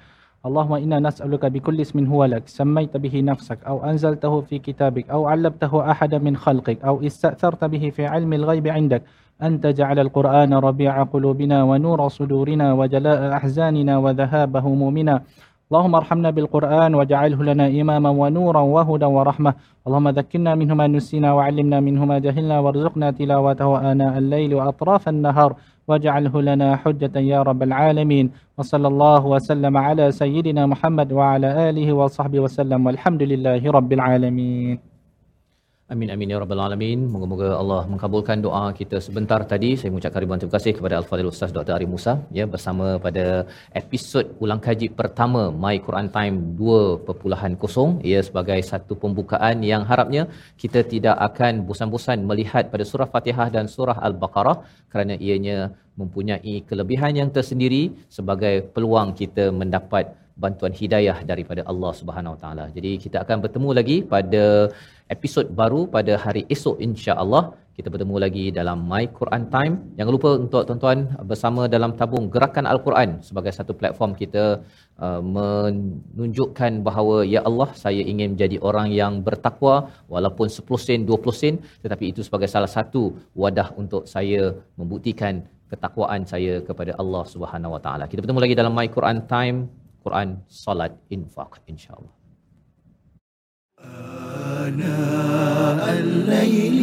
اللهم إنا نسألك بكل اسم هو لك سميت به نفسك أو أنزلته في كتابك أو علمته أحدا من خلقك أو استأثرت به في علم الغيب عندك. أن تجعل القرآن ربيع قلوبنا ونور صدورنا وجلاء أحزاننا وذهاب همومنا. اللهم ارحمنا بالقرآن واجعله لنا إماما ونورا وهدى ورحمة. اللهم ذكرنا منه ما نسينا وعلمنا منه ما جهلنا وارزقنا تلاوته آناء الليل وأطراف النهار. واجعله لنا حجة يا رب العالمين وصلى الله وسلم على سيدنا محمد وعلى آله وصحبه وسلم والحمد لله رب العالمين.
Amin amin ya rabbal alamin. Moga-moga Allah mengabulkan doa kita sebentar tadi. Saya mengucapkan ribuan terima kasih kepada Al-Fadhil Ustaz Dr. Ari Musa ya bersama pada episod ulang kaji pertama My Quran Time 2.0 ya sebagai satu pembukaan yang harapnya kita tidak akan bosan-bosan melihat pada surah Fatihah dan surah Al-Baqarah kerana ianya mempunyai kelebihan yang tersendiri sebagai peluang kita mendapat bantuan hidayah daripada Allah Subhanahu Wa Taala. Jadi kita akan bertemu lagi pada episod baru pada hari esok insya-Allah. Kita bertemu lagi dalam My Quran Time. Jangan lupa untuk tuan-tuan bersama dalam tabung Gerakan Al-Quran sebagai satu platform kita uh, menunjukkan bahawa ya Allah saya ingin menjadi orang yang bertakwa walaupun 10 sen 20 sen tetapi itu sebagai salah satu wadah untuk saya membuktikan ketakwaan saya kepada Allah Subhanahu Wa Taala. Kita bertemu lagi dalam My Quran Time Quran Salat Infaq insyaAllah.
آناء الليل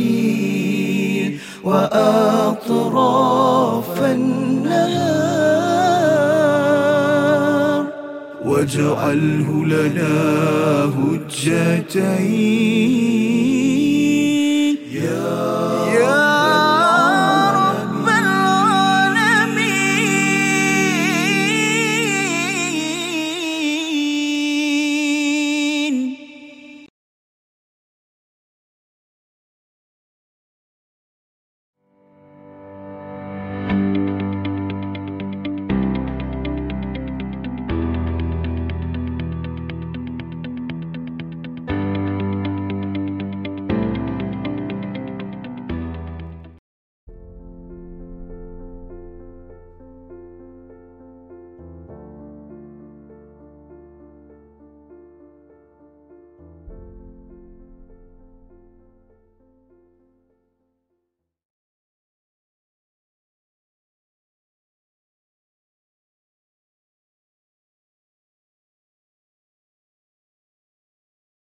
وأطراف النهار واجعله لنا هجتين